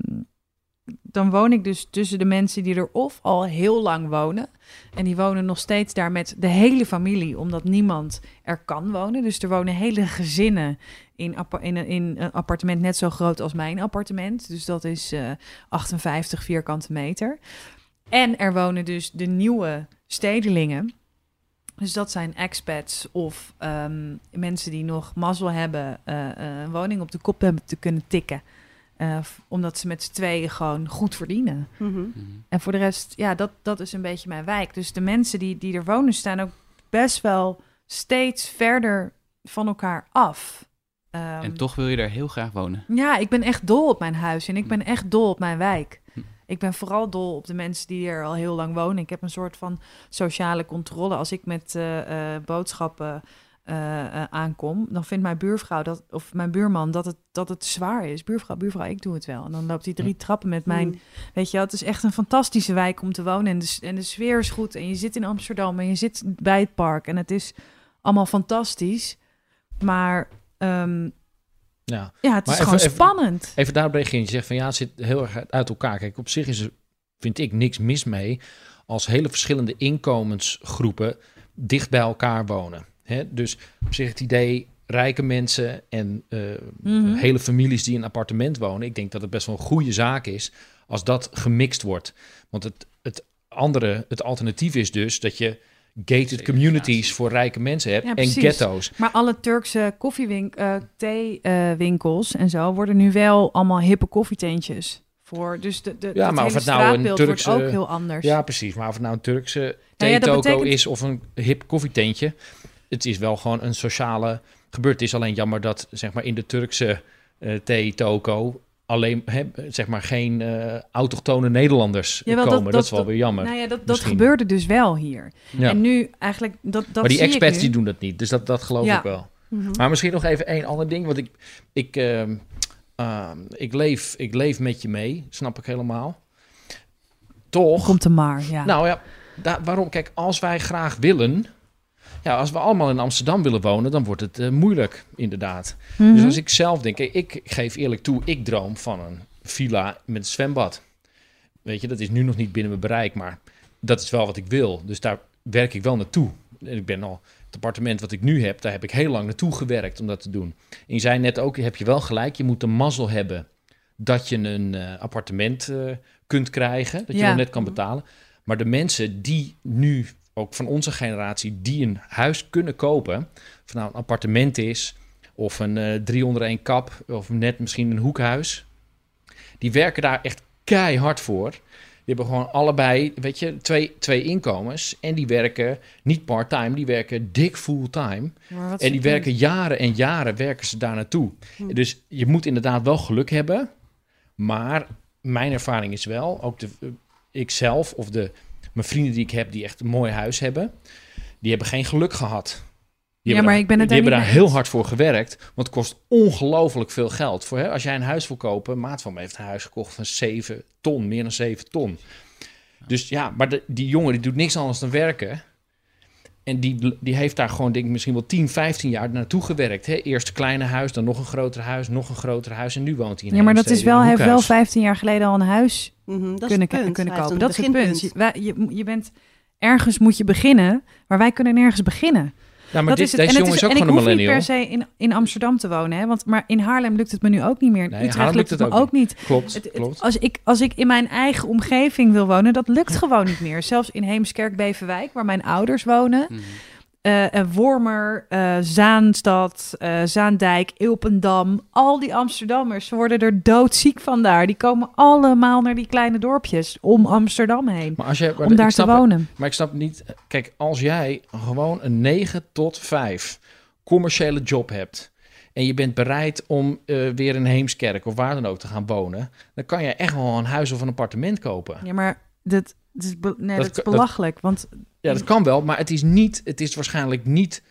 dan woon ik dus tussen de mensen die er of al heel lang wonen. En die wonen nog steeds daar met de hele familie, omdat niemand er kan wonen. Dus er wonen hele gezinnen in, in, een, in een appartement net zo groot als mijn appartement. Dus dat is eh 58 vierkante meter. En er wonen dus de nieuwe stedelingen. Dus dat zijn expats of ehm, mensen die nog mazzel hebben eh, eh, een woning op de kop hebben te kunnen tikken. Eh, omdat ze met z'n tweeën gewoon goed verdienen. Mhm. En voor de rest, ja, dat, dat is een beetje mijn wijk. Dus de mensen die, die er wonen staan ook best wel steeds verder van elkaar af. Ehm, En toch wil je daar heel graag wonen. ja, ik ben echt dol op mijn huis en ik ben echt dol op mijn wijk. Ik ben vooral dol op de mensen die er al heel lang wonen. Ik heb een soort van sociale controle. Als ik met eh, eh, boodschappen eh, eh, aankom, dan vindt mijn buurvrouw dat, of mijn buurman dat het, dat het zwaar is. Buurvrouw, buurvrouw, ik doe het wel. En dan loopt hij drie trappen met mijn Hm. Weet je, wel, het is echt een fantastische wijk om te wonen. En de, en de sfeer is goed. En je zit in Amsterdam en je zit bij het park. En het is allemaal fantastisch. Maar ehm, Ja. ja, het Maar is even- gewoon even- spannend. Even daarop reageren. Je zegt van ja, het zit heel erg uit elkaar. Kijk, op zich is er, vind ik, niks mis mee als hele verschillende inkomensgroepen dicht bij elkaar wonen. Hè? Dus op zich het idee, rijke mensen en eh, Mhm. hele families die in een appartement wonen. Ik denk dat het best wel een goede zaak is als dat gemixt wordt. Want het, het andere, het alternatief is dus dat je gated communities voor rijke mensen hebt Ja, en precies. ghetto's. Maar alle Turkse koffiewinkels, theewinkels en zo worden nu wel allemaal hippe koffietentjes. Voor, dus de, de, Ja, het maar of het nou een Turkse- wordt ook heel anders. Ja, precies. Maar of het nou een Turkse Nou ja, theetoko betekent- is of een hip koffietentje. Het is wel gewoon een sociale gebeurtenis. Het is alleen jammer dat zeg maar, in de Turkse eh theetoko alleen hè, zeg maar geen eh, autochtone Nederlanders Jawel, komen. dat- Dat, is wel weer jammer. Nou ja, dat, dat gebeurde dus wel hier. ja. En nu eigenlijk, dat, dat maar die zie ik expats nu. die doen dat niet. Dus dat, dat geloof Ja. ik wel. Mhm. Maar misschien nog even één ander ding. Want ik, ik, ehm, ehm, ik, leef, ik leef met je mee. Snap ik helemaal. Toch. Komt er maar, ja. Nou ja, daar, waarom? Kijk, als wij graag willen... Ja, als we allemaal in Amsterdam willen wonen, dan wordt het eh, moeilijk, inderdaad. Mhm. Dus als ik zelf denk, ik geef eerlijk toe, ik droom van een villa met een zwembad. Weet je, dat is nu nog niet binnen mijn bereik, maar dat is wel wat ik wil. Dus daar werk ik wel naartoe. En ik ben al, het appartement wat ik nu heb, daar heb ik heel lang naartoe gewerkt om dat te doen. En je zei net ook, heb je wel gelijk, je moet de mazzel hebben dat je een eh, appartement eh, kunt krijgen, dat je Ja. nog net kan betalen. Maar de mensen die nu, ook van onze generatie, die een huis kunnen kopen, of het nou een appartement is, of een eh drie onder één kap, of net misschien een hoekhuis, die werken daar echt keihard voor. Die hebben gewoon allebei, weet je, twee, twee inkomens. En die werken niet part-time, die werken dik fulltime. En die werken jaren en jaren werken ze daar naartoe. Hm. Dus je moet inderdaad wel geluk hebben. Maar mijn ervaring is wel, ook de, eh, ik zelf of de, mijn vrienden die ik heb die echt een mooi huis hebben, die hebben geen geluk gehad. Die Ja, maar daar- ik ben het die hebben daar heel hard voor gewerkt, want het kost ongelooflijk veel geld. Voor, hè, als jij een huis wil kopen, maat van me heeft een huis gekocht van 7 ton, meer dan 7 ton. Dus ja, maar de, die jongen die doet niks anders dan werken. En die, die heeft daar gewoon, denk ik, misschien wel 10, 15 jaar naartoe gewerkt. Hè? Eerst een kleine huis, dan nog een groter huis, nog een groter huis. En nu woont hij in Ja, maar dat is wel, hij heeft wel hoekhuis. 15 jaar geleden al een huis Mhm, dat is kunnen, het punt. kunnen Hij kopen. Dat is het punt. Je, je, je bent ergens moet je beginnen, maar wij kunnen nergens beginnen. Ja, maar dat dit, is het. deze en jongen is ook gewoon ik een hoef niet millennial. per se in, in Amsterdam te wonen, hè? Want, maar in Haarlem lukt het me nu ook niet meer. In Nee, Utrecht Haarlem lukt het het me ook niet. Klopt, Het- klopt. als, ik, als ik in mijn eigen omgeving wil wonen, dat lukt gewoon niet meer. Zelfs in Heemskerk, Beverwijk, waar mijn ouders wonen. Mhm. Eh, Wormer, eh, Zaanstad, Zaandijk, Ilpendam. Al die Amsterdammers ze worden er doodziek van daar. Die komen allemaal naar die kleine dorpjes om Amsterdam heen. Maar als jij, maar Om daar te snap wonen. Maar ik snap niet... Kijk, als jij gewoon een 9 tot 5 commerciële job hebt... en je bent bereid om weer in Heemskerk of waar dan ook te gaan wonen... dan kan je echt wel een huis of een appartement kopen. Ja, maar dat, dat is, nee, Dat dat, is dat- belachelijk. Want Ja, dat kan wel, maar het is niet... Het is waarschijnlijk niet...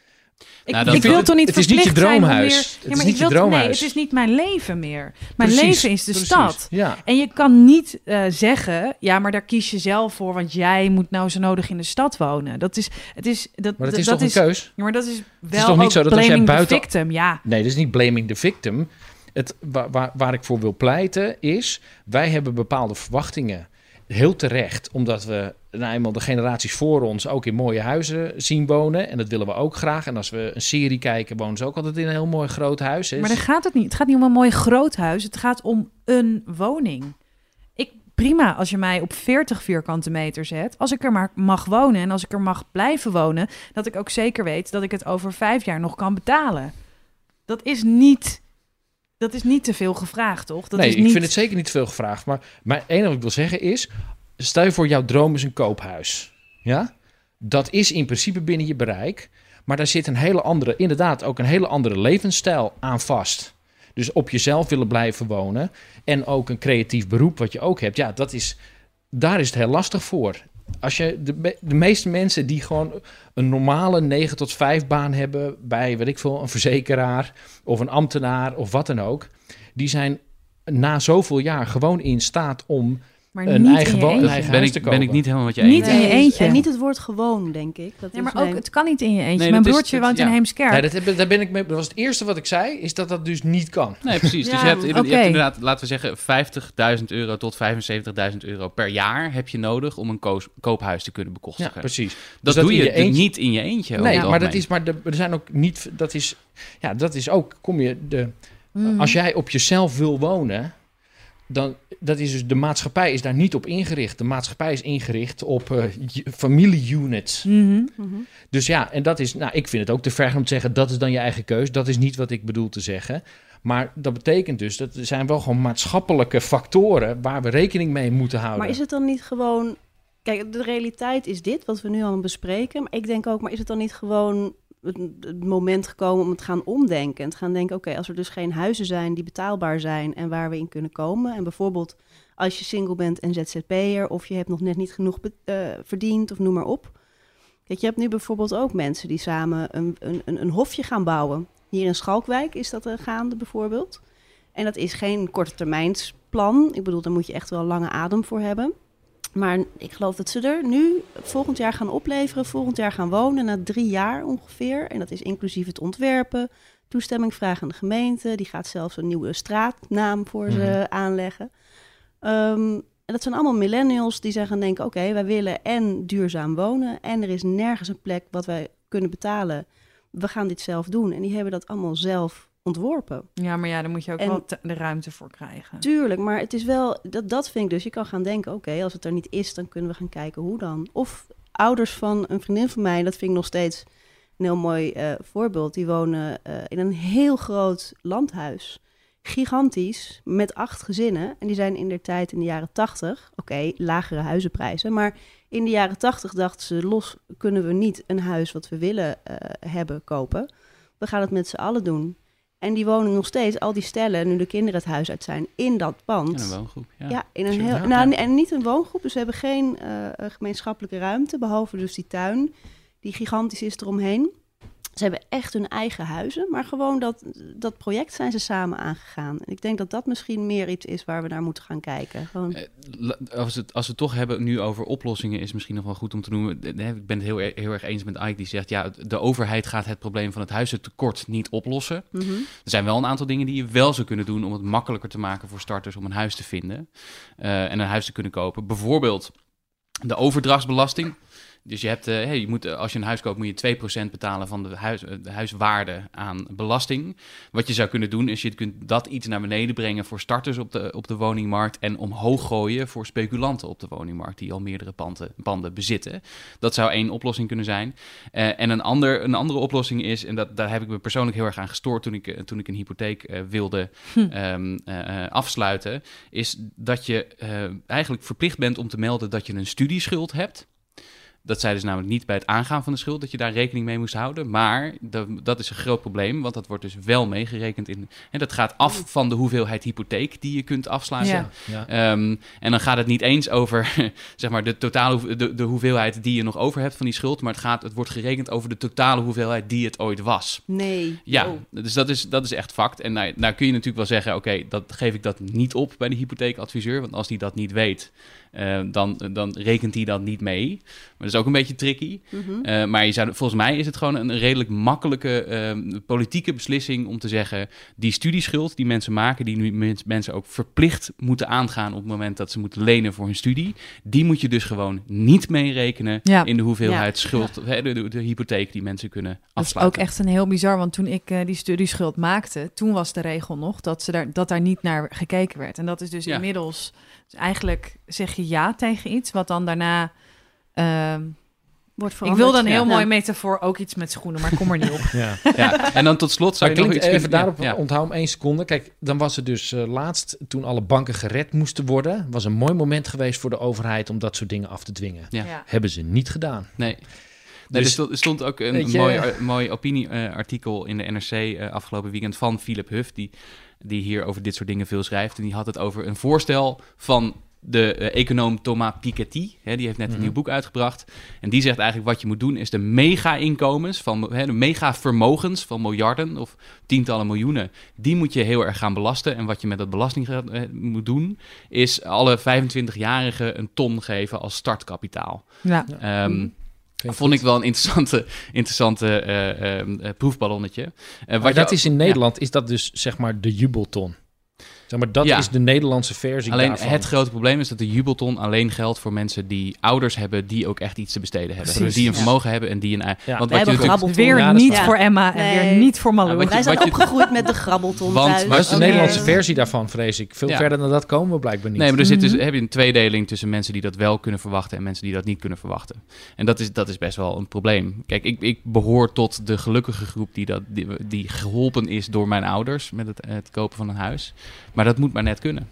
ik, Nou, ik wil ik- toch niet het is niet je droomhuis. Het is niet je wil- Nee, droomhuis. het is niet mijn leven meer. Mijn Precies, leven is de precies. stad. Ja. En je kan niet eh, zeggen, ja, maar daar kies je zelf voor, want jij moet nou zo nodig in de stad wonen. Dat is, het is, dat, Maar dat is dat toch een keus? Ja, maar dat is wel toch niet zo dat als jij buiten- victim, ja. Nee, dat is niet blaming the victim. Het, waar, waar, waar ik voor wil pleiten is... wij hebben bepaalde verwachtingen. Heel terecht, omdat we nou eenmaal de generaties voor ons... ook in mooie huizen zien wonen. En dat willen we ook graag. En als we een serie kijken, wonen ze ook altijd in een heel mooi groot huis. hè. Maar daar gaat het niet. Het gaat niet om een mooi groot huis. Het gaat om een woning. Ik, prima als je mij op 40 vierkante meter zet. Als ik er maar mag wonen en als ik er mag blijven wonen... dat ik ook zeker weet dat ik het over vijf jaar nog kan betalen. Dat is niet, dat is niet te veel gevraagd, toch? Dat nee, is ik niet... vind het zeker niet te veel gevraagd. Maar, maar het enige wat ik wil zeggen is... stel je voor, jouw droom is een koophuis. Ja? Dat is in principe binnen je bereik. Maar daar zit een hele andere, inderdaad ook een hele andere levensstijl aan vast. Dus op jezelf willen blijven wonen. En ook een creatief beroep wat je ook hebt. Ja, dat is, daar is het heel lastig voor. Als je de, de meeste mensen die gewoon een normale 9 tot 5 baan hebben bij, weet ik veel, een verzekeraar of een ambtenaar of wat dan ook, die zijn na zoveel jaar gewoon in staat om maar een niet eigen in je wo- een eentje. eigen Ben huis ik, te ben ik niet helemaal met je Niet in je eentje. En niet het woord gewoon, denk ik. Dat Nee, maar ook, mijn- het kan niet in je eentje. Nee, Mijn is- broertje woont in ja. Heemskerk. Nee, dat, heb- daar ben ik mee. Dat was het eerste wat ik zei, is dat dat dus niet kan. Nee, precies. dus Ja, je hebt, je hebt inderdaad, laten we zeggen, 50.000 euro tot 75.000 euro per jaar heb je nodig om een koos- koophuis te kunnen Ja, bekostigen. precies. dat Dus dat doe je je eentje- niet in je eentje. Nee, maar dat is, maar de, er zijn ook niet, dat is, ja, dat is ook, kom je, de, Mhm. als jij op jezelf wil wonen, dan, dat is dus, de maatschappij is daar niet op ingericht. De maatschappij is ingericht op eh, familie-units. Mhm. Mhm. Dus ja, en dat is, nou, ik vind het ook te ver om te zeggen, dat is dan je eigen keus. Dat is niet wat ik bedoel te zeggen. Maar dat betekent dus, dat er zijn wel gewoon maatschappelijke factoren waar we rekening mee moeten houden. Maar is het dan niet gewoon... Kijk, de realiteit is dit, wat we nu al bespreken. Maar ik denk ook, maar is het dan niet gewoon het, het moment gekomen om het gaan omdenken? En te gaan denken, oké, als er dus geen huizen zijn die betaalbaar zijn en waar we in kunnen komen. En bijvoorbeeld als je single bent en ZZP'er of je hebt nog net niet genoeg eh, verdiend of noem maar op. Kijk, je hebt nu bijvoorbeeld ook mensen die samen een, een, een, een hofje gaan bouwen. Hier in Schalkwijk is dat eh, gaande bijvoorbeeld. En dat is geen korte termijnsplan. Ik bedoel, daar moet je echt wel lange adem voor hebben. Maar ik geloof dat ze er nu volgend jaar gaan opleveren, volgend jaar gaan wonen, na drie jaar ongeveer. En dat is inclusief het ontwerpen, toestemming vragen aan de gemeente. Die gaat zelfs een nieuwe straatnaam voor ze Mhm. aanleggen. Ehm, en dat zijn allemaal millennials die gaan denken, oké, wij willen en duurzaam wonen en er is nergens een plek wat wij kunnen betalen. We gaan dit zelf doen. En die hebben dat allemaal zelf ontworpen. Ja, maar ja, daar moet je ook En- wel de ruimte voor krijgen. Tuurlijk, maar het is wel, dat, dat vind ik dus. Je kan gaan denken, oké, als het er niet is, dan kunnen we gaan kijken hoe dan. Of ouders van een vriendin van mij, dat vind ik nog steeds een heel mooi eh, voorbeeld. Die wonen eh, in een heel groot landhuis gigantisch met acht gezinnen. En die zijn in der tijd in de jaren tachtig, oké, lagere huizenprijzen. Maar in de jaren tachtig dachten ze, los kunnen we niet een huis wat we willen uh, hebben kopen. We gaan het met z'n allen doen. En die wonen nog steeds, al die stellen, nu de kinderen het huis uit zijn, in dat pand. In een woongroep, ja. Ja, in een heel, nou, en niet een woongroep, dus we hebben geen uh, gemeenschappelijke ruimte, behalve dus die tuin, die gigantisch is eromheen. Ze hebben echt hun eigen huizen, maar gewoon dat, dat project zijn ze samen aangegaan. En ik denk dat dat misschien meer iets is waar we naar moeten gaan kijken. Gewoon... Als, het, als we het toch hebben nu over oplossingen, is misschien nog wel goed om te noemen. Ik ben het heel, heel erg eens met Ike die zegt, ja, de overheid gaat het probleem van het huizentekort niet oplossen. Mm -hmm. Er zijn wel een aantal dingen die je wel zou kunnen doen om het makkelijker te maken voor starters om een huis te vinden uh, en een huis te kunnen kopen. Bijvoorbeeld de overdrachtsbelasting. Dus je hebt, uh, hey, je moet, als je een huis koopt, moet je 2% betalen van de, huis, de huiswaarde aan belasting. Wat je zou kunnen doen, is je kunt dat iets naar beneden brengen voor starters op de, op de woningmarkt. En omhoog gooien voor speculanten op de woningmarkt, die al meerdere panden, panden bezitten. Dat zou één oplossing kunnen zijn. Uh, en een, ander, een andere oplossing is, en dat, daar heb ik me persoonlijk heel erg aan gestoord toen ik, toen ik een hypotheek uh, wilde hm. um, afsluiten, is dat je eigenlijk verplicht bent om te melden dat je een studieschuld hebt. Dat zeiden ze namelijk niet bij het aangaan van de schuld, dat je daar rekening mee moest houden. Maar dat, dat is een groot probleem, want dat wordt dus wel meegerekend in. En dat gaat af van de hoeveelheid hypotheek die je kunt afsluiten. Ja. Ja. Um, en dan gaat het niet eens over zeg maar, de totale de, de hoeveelheid die je nog over hebt van die schuld. Maar het, gaat, het wordt gerekend over de totale hoeveelheid die het ooit was. Nee. Ja, oh. dus dat is, dat is echt fact. En nou, nou kun je natuurlijk wel zeggen: oké, okay, dat geef ik dat niet op bij de hypotheekadviseur. Want als die dat niet weet. Uh, dan, dan rekent hij dat niet mee. Maar dat is ook een beetje tricky. Mm -hmm. uh, maar je zou, volgens mij is het gewoon een redelijk makkelijke uh, politieke beslissing om te zeggen: die studieschuld die mensen maken, die nu mensen ook verplicht moeten aangaan op het moment dat ze moeten lenen voor hun studie, die moet je dus gewoon niet meerekenen ja. in de hoeveelheid Ja. schuld, de, de, de, hypotheek die mensen kunnen Dat is afsluiten. ook echt een heel bizar, want toen ik uh, die studieschuld maakte, toen was de regel nog dat, ze daar, dat daar niet naar gekeken werd. En dat is dus Ja. inmiddels, dus eigenlijk zeg je ja tegen iets, wat dan daarna... ehm, Wordt ik wil dan een heel Ja. mooi metafoor, ook iets met schoenen, maar kom er niet op. Ja. Ja. En dan tot slot zou Maar je nog iets even kunnen- daarop, onthoud hem één seconde. Kijk, dan was er dus eh, laatst, toen alle banken gered moesten worden, was een mooi moment geweest voor de overheid om dat soort dingen af te dwingen. Ja. Hebben ze niet gedaan. Nee. Nee, Dus- er, stond, ook een je- mooi, mooi opinieartikel in de NRC eh, afgelopen weekend van Philip Huff, die, die hier over dit soort dingen veel schrijft. En die had het over een voorstel van de eh, econoom Thomas Piketty. Hè, die heeft net een Mhm. nieuw boek uitgebracht. En die zegt eigenlijk wat je moet doen is de mega-inkomens, van, hè, de mega-vermogens van miljarden of tientallen miljoenen, die moet je heel erg gaan belasten. En wat je met dat belastinggeld eh, moet doen, is alle 25-jarigen een ton geven als startkapitaal. Ja. Ehm, Klinkt Vond ik wel een interessante, interessante eh, proefballonnetje. Maar wat dat is in Nederland, is dat dus zeg maar de jubelton. Zeg maar, dat Ja. is de Nederlandse versie Alleen daarvan. het grote probleem is dat de jubelton alleen geldt voor mensen die ouders hebben die ook echt iets te besteden hebben. Precies. Dus die een Ja. vermogen hebben en die een. Ja. Want Wij wat je hebben natuurlijk. Weer niet voor Emma en Nee. weer niet voor Malou. Wij zijn je- opgegroeid met de grabbelton Want- thuis. Maar is de. Nederlandse versie daarvan, vrees ik. Veel Ja. verder dan dat komen we blijkbaar niet. Nee, maar er zit dus, Mhm. heb je een tweedeling tussen mensen die dat wel kunnen verwachten en mensen die dat niet kunnen verwachten. En dat is, dat is best wel een probleem. Kijk, ik, ik behoor tot de gelukkige groep die, dat, die, die geholpen is door mijn ouders met het, het kopen van een huis. Maar dat moet maar net kunnen.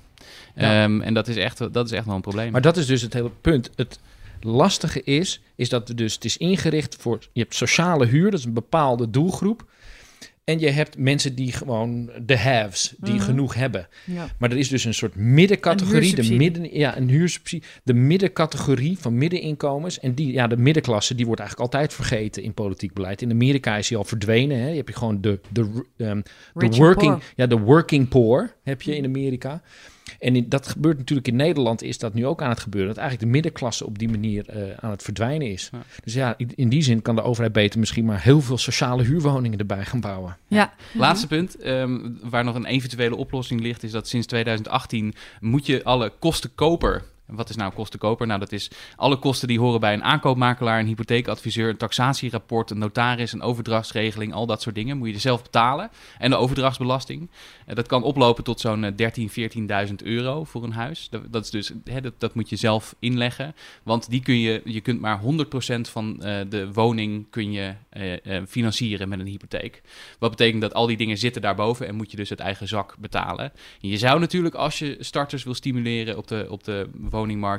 Ja. Ehm, en dat is, echt, dat is echt wel een probleem. Maar dat is dus het hele punt. Het lastige is, is dat dus, het is ingericht voor, je hebt sociale huur, dat is een bepaalde doelgroep. En je hebt mensen die gewoon de haves, die Mhm. genoeg hebben. Ja. Maar er is dus een soort middencategorie, Een de midden, ja, een huursubsidie, de middencategorie van middeninkomens. En die, ja, de middenklasse, die wordt eigenlijk altijd vergeten in politiek beleid. In Amerika is die al verdwenen. Hè? Je hebt je gewoon de, de, ehm, de working, ja, de working poor heb je in Amerika. En in, dat gebeurt natuurlijk in Nederland, is dat nu ook aan het gebeuren. Dat eigenlijk de middenklasse op die manier eh, aan het verdwijnen is. Ja. Dus ja, in, in die zin kan de overheid beter misschien maar heel veel sociale huurwoningen erbij gaan bouwen. Ja. Laatste punt, ehm, waar nog een eventuele oplossing ligt, is dat sinds 2018 moet je alle kostenkoper Wat is nou kostenkoper? Nou, dat is alle kosten die horen bij een aankoopmakelaar, een hypotheekadviseur, een taxatierapport, een notaris, een overdrachtsregeling, al dat soort dingen. Moet je er zelf betalen. En de overdrachtsbelasting. Uh, dat kan oplopen tot zo'n 13, 14.000 euro voor een huis. Dat, is dus, hè, dat, dat, moet je zelf inleggen. Want die kun je, je kunt maar 100% van uh, de woning kun je financieren met een hypotheek. Wat betekent dat al die dingen zitten daarboven en moet je dus uit eigen zak betalen. En je zou natuurlijk, als je starters wil stimuleren op de, op de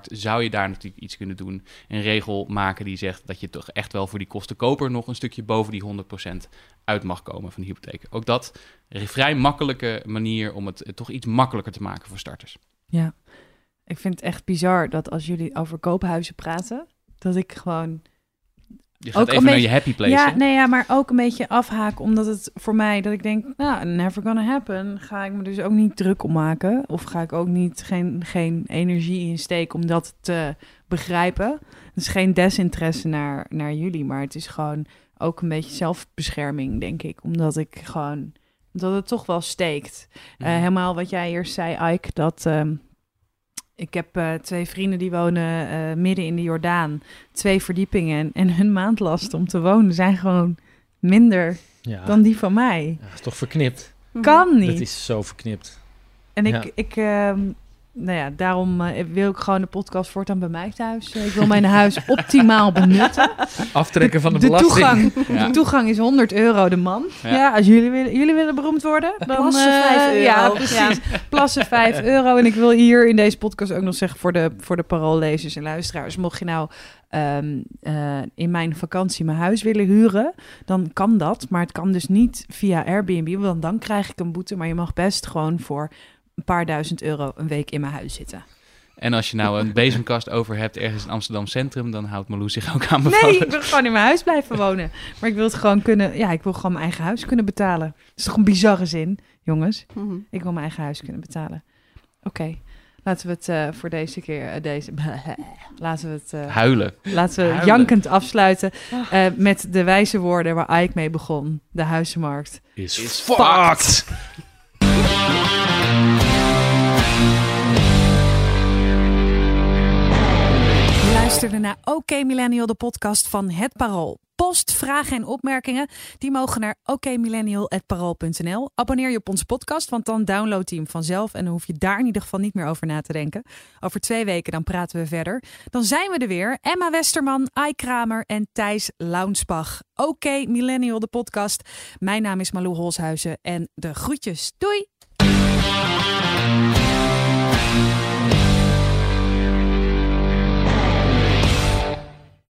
zou je daar natuurlijk iets kunnen doen. Een regel maken die zegt dat je toch echt wel voor die kostenkoper nog een stukje boven die 100% uit mag komen van de hypotheek. Ook dat een vrij makkelijke manier om het toch iets makkelijker te maken voor starters. Ja, ik vind het echt bizar dat als jullie over koophuizen praten, dat ik gewoon je gaat ook even naar je happy place. Ja, nee, ja, maar ook een beetje afhaken. Omdat het voor mij, dat ik denk, nou, never gonna happen. Ga ik me dus ook niet druk om maken. Of ga ik ook niet geen, geen energie in steken om dat te begrijpen. Het is geen desinteresse naar, naar jullie. Maar het is gewoon ook een beetje zelfbescherming, denk ik. Omdat ik gewoon, dat het toch wel steekt. Uh, helemaal wat jij eerst zei, Ike, dat... Um, ik heb uh, twee vrienden die wonen uh, midden in de Jordaan. Twee verdiepingen. En hun maandlast om te wonen zijn gewoon minder ja. dan die van mij. Ja, is toch verknipt? Kan niet. Het is zo verknipt. En ik, ja. ik uh, nou ja, daarom uh, wil ik gewoon de podcast voortaan bij mij thuis. Ik wil mijn huis optimaal benutten. Aftrekken van de, de belasting. Toegang, ja. De toegang is 100 euro de man. Ja, ja als jullie willen, jullie willen beroemd worden, dan... Plassen 5 euro. Ja, precies. Plassen 5 euro. En ik wil hier in deze podcast ook nog zeggen voor de, voor de paroollezers en luisteraars. Mocht je nou um, uh, in mijn vakantie mijn huis willen huren, dan kan dat. Maar het kan dus niet via Airbnb, want dan krijg ik een boete. Maar je mag best gewoon voor een paar duizend euro een week in mijn huis zitten. En als je nou een bezemkast over hebt ergens in Amsterdam Centrum, dan houdt Malou zich ook aan bevallen. Nee, ik wil gewoon in mijn huis blijven wonen. Maar ik wil het gewoon kunnen, ja, ik wil gewoon mijn eigen huis kunnen betalen. Dat is toch een bizarre zin, jongens? Mm -hmm. Ik wil mijn eigen huis kunnen betalen. Oké, okay. laten we het uh, voor deze keer, uh, deze, laten we het... Uh, Huilen. Laten we Huilen. jankend afsluiten met de wijze woorden waar Ike mee begon. De huizenmarkt is, is fucked. Luisterde naar OK Millennial, de podcast van Het Parool. Post, vragen en opmerkingen, die mogen naar okmillennial.parool.nl. Abonneer je op onze podcast, want dan download je hem vanzelf... en dan hoef je daar in ieder geval niet meer over na te denken. Over twee weken dan praten we verder. Dan zijn we er weer. Emma Westerman, Ai Kramer en Thijs Launsbach. OK Millennial, de podcast. Mijn naam is Malou Holshuizen en de groetjes. Doei!